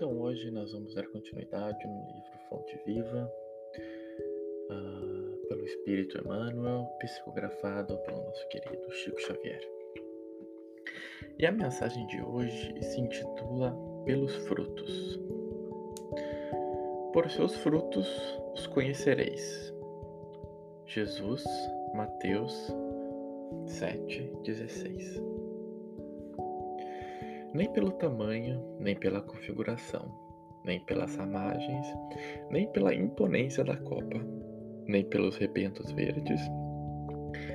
Então, hoje nós vamos dar continuidade no livro Fonte Viva, uh, pelo Espírito Emmanuel, psicografado pelo nosso querido Chico Xavier. E a mensagem de hoje se intitula Pelos Frutos. Por seus frutos os conhecereis. Jesus, Mateus 7,16 nem pelo tamanho, nem pela configuração, nem pelas ramagens, nem pela imponência da copa, nem pelos rebentos verdes,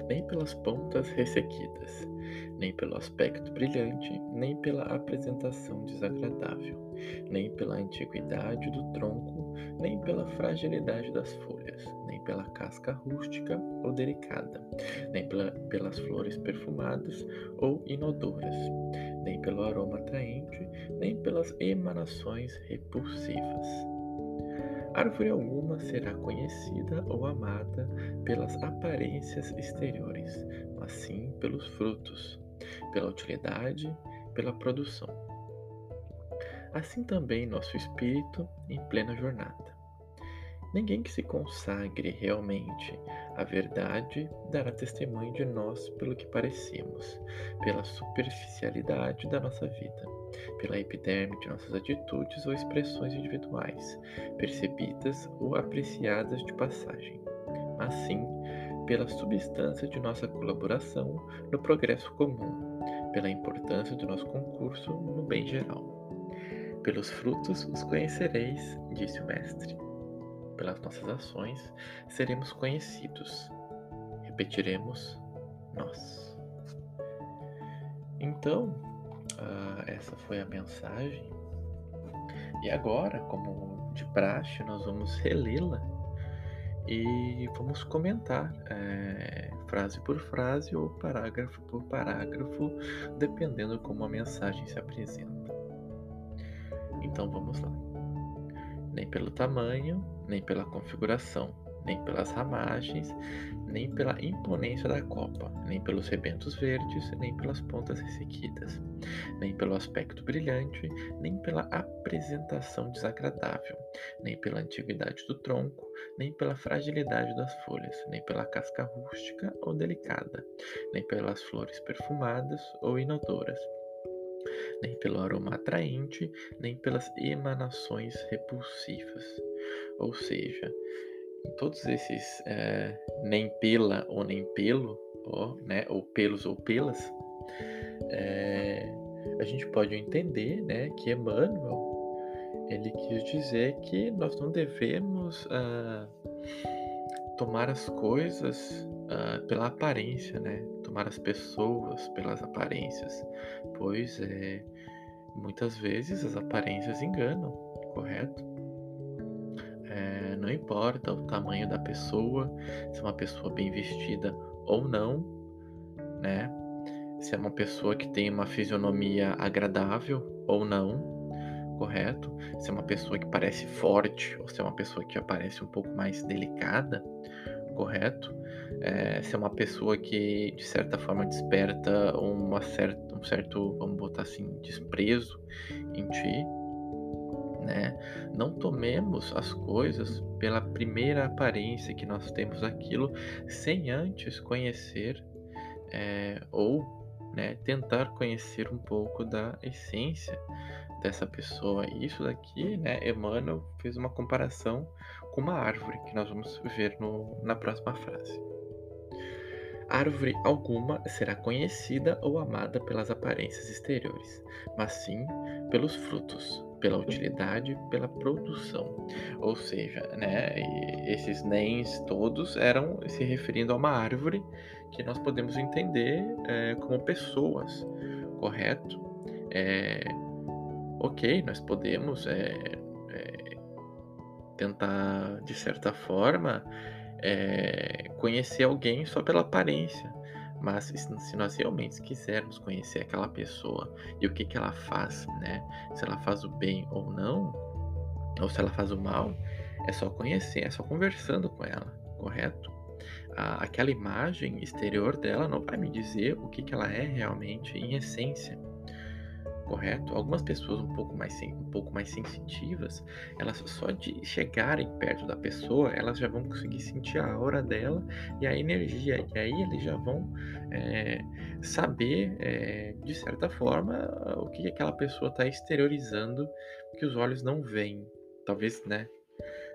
nem pelas pontas ressequidas, nem pelo aspecto brilhante, nem pela apresentação desagradável, nem pela antiguidade do tronco, nem pela fragilidade das folhas, nem pela casca rústica ou delicada, nem pela, pelas flores perfumadas ou inodoras, nem pelo aroma atraente, nem pelas emanações repulsivas. Árvore alguma será conhecida ou amada pelas aparências exteriores, mas sim pelos frutos, pela utilidade, pela produção. Assim também nosso espírito em plena jornada. Ninguém que se consagre realmente à verdade dará testemunho de nós pelo que parecemos, pela superficialidade da nossa vida, pela epiderme de nossas atitudes ou expressões individuais, percebidas ou apreciadas de passagem, mas sim pela substância de nossa colaboração no progresso comum, pela importância do nosso concurso no bem geral. Pelos frutos os conhecereis, disse o Mestre pelas nossas ações, seremos conhecidos. Repetiremos nós. Então, uh, essa foi a mensagem. E agora, como de praxe, nós vamos relê-la e vamos comentar é, frase por frase ou parágrafo por parágrafo, dependendo como a mensagem se apresenta. Então vamos lá. Nem pelo tamanho, nem pela configuração, nem pelas ramagens, nem pela imponência da copa, nem pelos rebentos verdes, nem pelas pontas ressequidas, nem pelo aspecto brilhante, nem pela apresentação desagradável, nem pela antiguidade do tronco, nem pela fragilidade das folhas, nem pela casca rústica ou delicada, nem pelas flores perfumadas ou inodoras, nem pelo aroma atraente, nem pelas emanações repulsivas. Ou seja, em todos esses é, nem pela ou nem pelo, ou, né, ou pelos ou pelas, é, a gente pode entender né, que Emmanuel ele quis dizer que nós não devemos uh, tomar as coisas uh, pela aparência, né? Tomar as pessoas pelas aparências, pois é, muitas vezes as aparências enganam, correto? É, não importa o tamanho da pessoa, se é uma pessoa bem vestida ou não, né? Se é uma pessoa que tem uma fisionomia agradável ou não, correto? Se é uma pessoa que parece forte ou se é uma pessoa que aparece um pouco mais delicada, correto? É, se é uma pessoa que de certa forma desperta uma certa, um certo, vamos botar assim, desprezo em ti, né? Não tomemos as coisas pela primeira aparência que nós temos daquilo, sem antes conhecer é, ou né, tentar conhecer um pouco da essência dessa pessoa. Isso daqui, né, Emmanuel fez uma comparação com uma árvore, que nós vamos ver no, na próxima frase. Árvore alguma será conhecida ou amada pelas aparências exteriores, mas sim pelos frutos, pela utilidade, pela produção. Ou seja, né, esses nens todos eram se referindo a uma árvore que nós podemos entender é, como pessoas, correto? É, ok, nós podemos é, tentar, de certa forma, é, conhecer alguém só pela aparência. Mas se nós realmente quisermos conhecer aquela pessoa e o que, que ela faz, né? Se ela faz o bem ou não, ou se ela faz o mal, é só conhecer, é só conversando com ela, correto? aquela imagem exterior dela não vai me dizer o que, que ela é realmente em essência correto? Algumas pessoas um pouco mais um pouco mais sensitivas, elas só de chegarem perto da pessoa, elas já vão conseguir sentir a aura dela e a energia, e aí eles já vão é, saber, é, de certa forma, o que aquela pessoa está exteriorizando que os olhos não veem. Talvez, né?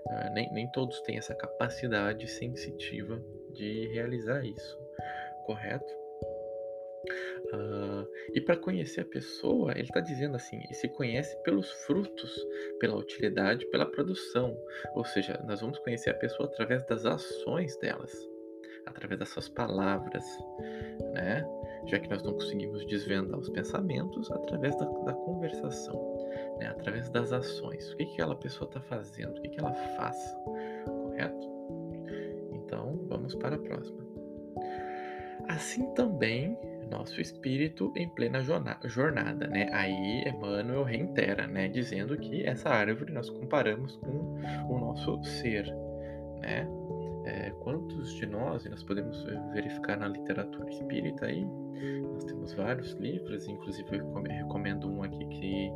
Uh, nem, nem todos têm essa capacidade sensitiva de realizar isso, correto? E para conhecer a pessoa, ele está dizendo assim: se conhece pelos frutos, pela utilidade, pela produção. Ou seja, nós vamos conhecer a pessoa através das ações delas, através das suas palavras, né? Já que nós não conseguimos desvendar os pensamentos através da, da conversação, né? através das ações. O que, que aquela pessoa está fazendo, o que, que ela faz, correto? Então, vamos para a próxima. Assim também nosso espírito em plena jornada, né? Aí Emmanuel reitera, né, dizendo que essa árvore nós comparamos com o nosso ser, né? É, quantos de nós, nós podemos verificar na literatura espírita aí, nós temos vários livros, inclusive eu recomendo um aqui que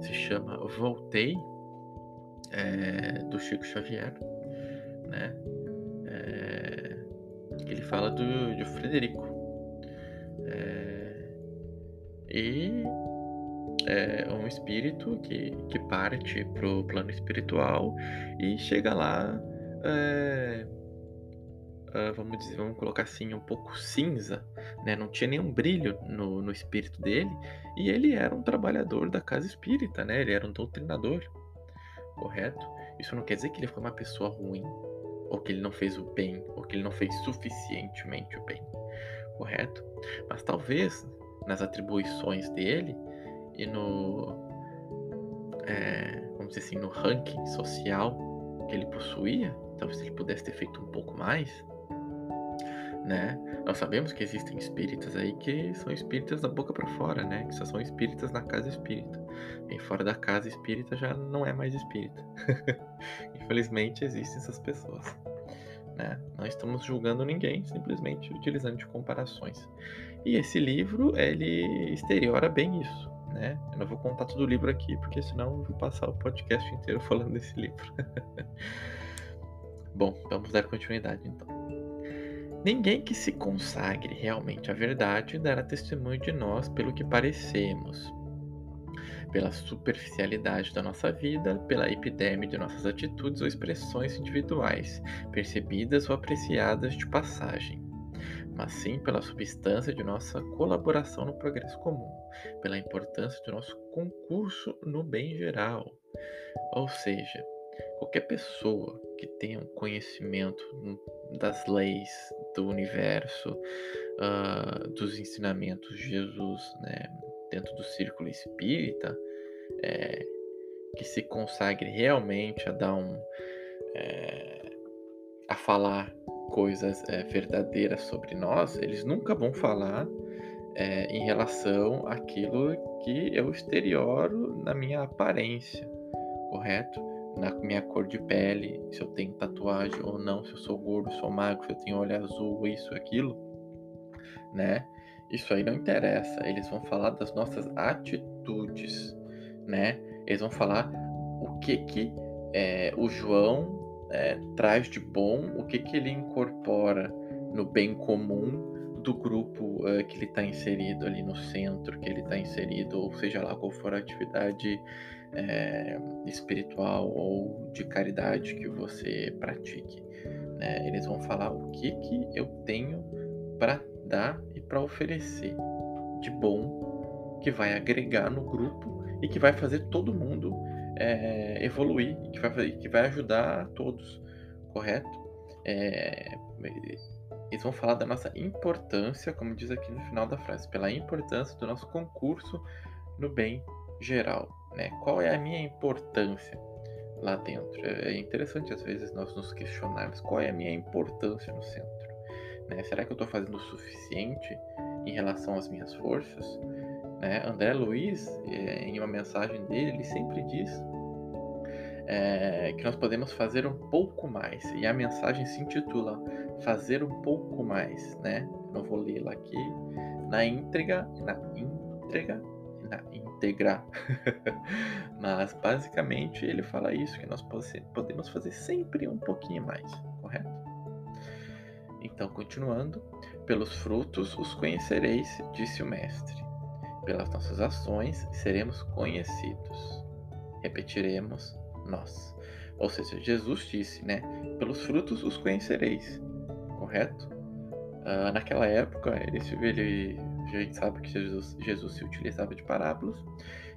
se chama Voltei, é, do Chico Xavier, né? É, ele fala do, de Frederico, e é um espírito que, que parte para o plano espiritual e chega lá, é, é, vamos dizer, vamos colocar assim, um pouco cinza, né? não tinha nenhum brilho no, no espírito dele, e ele era um trabalhador da casa espírita, né? ele era um doutrinador, correto? Isso não quer dizer que ele foi uma pessoa ruim, ou que ele não fez o bem, ou que ele não fez suficientemente o bem correto? Mas talvez nas atribuições dele e no, é, vamos dizer assim, no ranking social que ele possuía, talvez ele pudesse ter feito um pouco mais, né? Nós sabemos que existem espíritas aí que são espíritas da boca para fora, né? Que só são espíritas na casa espírita. E fora da casa espírita já não é mais espírita. Infelizmente existem essas pessoas. Né? Não estamos julgando ninguém, simplesmente utilizando de comparações. E esse livro, ele exteriora bem isso. Né? Eu não vou contar todo o livro aqui, porque senão eu vou passar o podcast inteiro falando desse livro. Bom, vamos dar continuidade então. Ninguém que se consagre realmente à verdade dará testemunho de nós pelo que parecemos, pela superficialidade da nossa vida, pela epiderme de nossas atitudes ou expressões individuais, percebidas ou apreciadas de passagem, mas sim pela substância de nossa colaboração no progresso comum, pela importância do nosso concurso no bem geral. Ou seja, qualquer pessoa que tenha um conhecimento das leis do universo, uh, dos ensinamentos de Jesus, né, dentro do círculo espírita, é, que se consagre realmente a dar um. É, a falar coisas é, verdadeiras sobre nós, eles nunca vão falar é, em relação àquilo que eu exterioro na minha aparência, correto? Na minha cor de pele, se eu tenho tatuagem ou não, se eu sou gordo, sou magro, se eu tenho olho azul, isso, aquilo, né? Isso aí não interessa. Eles vão falar das nossas atitudes, né? Eles vão falar o que que é, o João é, traz de bom, o que que ele incorpora no bem comum do grupo uh, que ele está inserido ali no centro, que ele está inserido, ou seja lá qual for a atividade é, espiritual ou de caridade que você pratique. Né? Eles vão falar o que que eu tenho para dar e para oferecer de bom que vai agregar no grupo e que vai fazer todo mundo é, evoluir que vai, que vai ajudar todos, correto? É, eles vão falar da nossa importância, como diz aqui no final da frase, pela importância do nosso concurso no bem geral. Né? Qual é a minha importância lá dentro? É interessante às vezes nós nos questionarmos qual é a minha importância no centro. Né? Será que eu estou fazendo o suficiente em relação às minhas forças? Né? André Luiz, eh, em uma mensagem dele, ele sempre diz é, que nós podemos fazer um pouco mais. E a mensagem se intitula Fazer um pouco mais. Né? Não vou lê-la aqui. Na íntegra, na íntegra, na íntegra. Mas basicamente ele fala isso, que nós podemos fazer sempre um pouquinho mais? Então, continuando, pelos frutos os conhecereis, disse o Mestre. Pelas nossas ações seremos conhecidos. Repetiremos nós. Ou seja, Jesus disse, né? Pelos frutos os conhecereis, correto? Uh, naquela época, ele, ele, a gente sabe que Jesus, Jesus se utilizava de parábolas,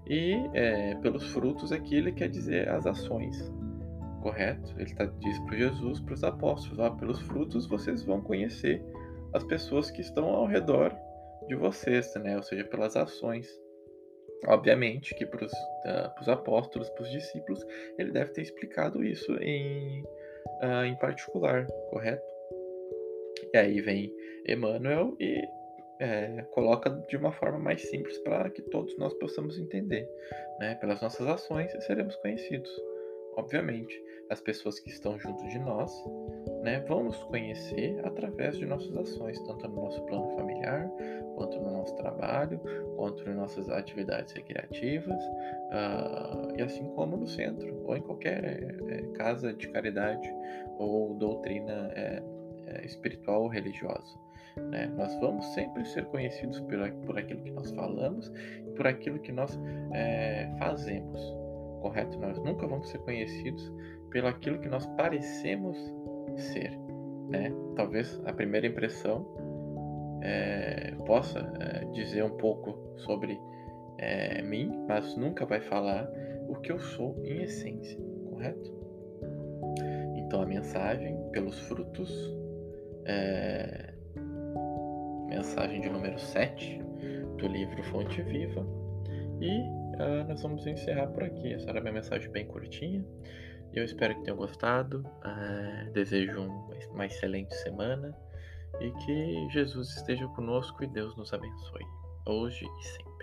e é, pelos frutos aqui ele quer dizer as ações, correto? Ele tá, diz para Jesus, para os apóstolos: ah, pelos frutos vocês vão conhecer as pessoas que estão ao redor de vocês, né? ou seja, pelas ações. Obviamente que para os uh, apóstolos, para os discípulos, ele deve ter explicado isso em, uh, em particular, correto? E aí vem Emmanuel e é, coloca de uma forma mais simples para que todos nós possamos entender. Né? Pelas nossas ações seremos conhecidos. Obviamente, as pessoas que estão junto de nós né, vão nos conhecer através de nossas ações, tanto no nosso plano familiar, quanto no nosso trabalho, quanto nas nossas atividades recreativas, uh, e assim como no centro, ou em qualquer é, casa de caridade ou doutrina é, é, espiritual ou religiosa. Né? Nós vamos sempre ser conhecidos por, por aquilo que nós falamos e por aquilo que nós fazemos, correto? Nós nunca vamos ser conhecidos pelo aquilo que nós parecemos ser, né? Talvez a primeira impressão é, possa é, dizer um pouco sobre é, mim, mas nunca vai falar o que eu sou em essência, correto? Então a mensagem pelos frutos é, mensagem de número 7 do livro Fonte Viva. E uh, nós vamos encerrar por aqui. Essa era minha mensagem bem curtinha. Eu espero que tenham gostado. Uh, desejo uma excelente semana e que Jesus esteja conosco e Deus nos abençoe, hoje e sempre.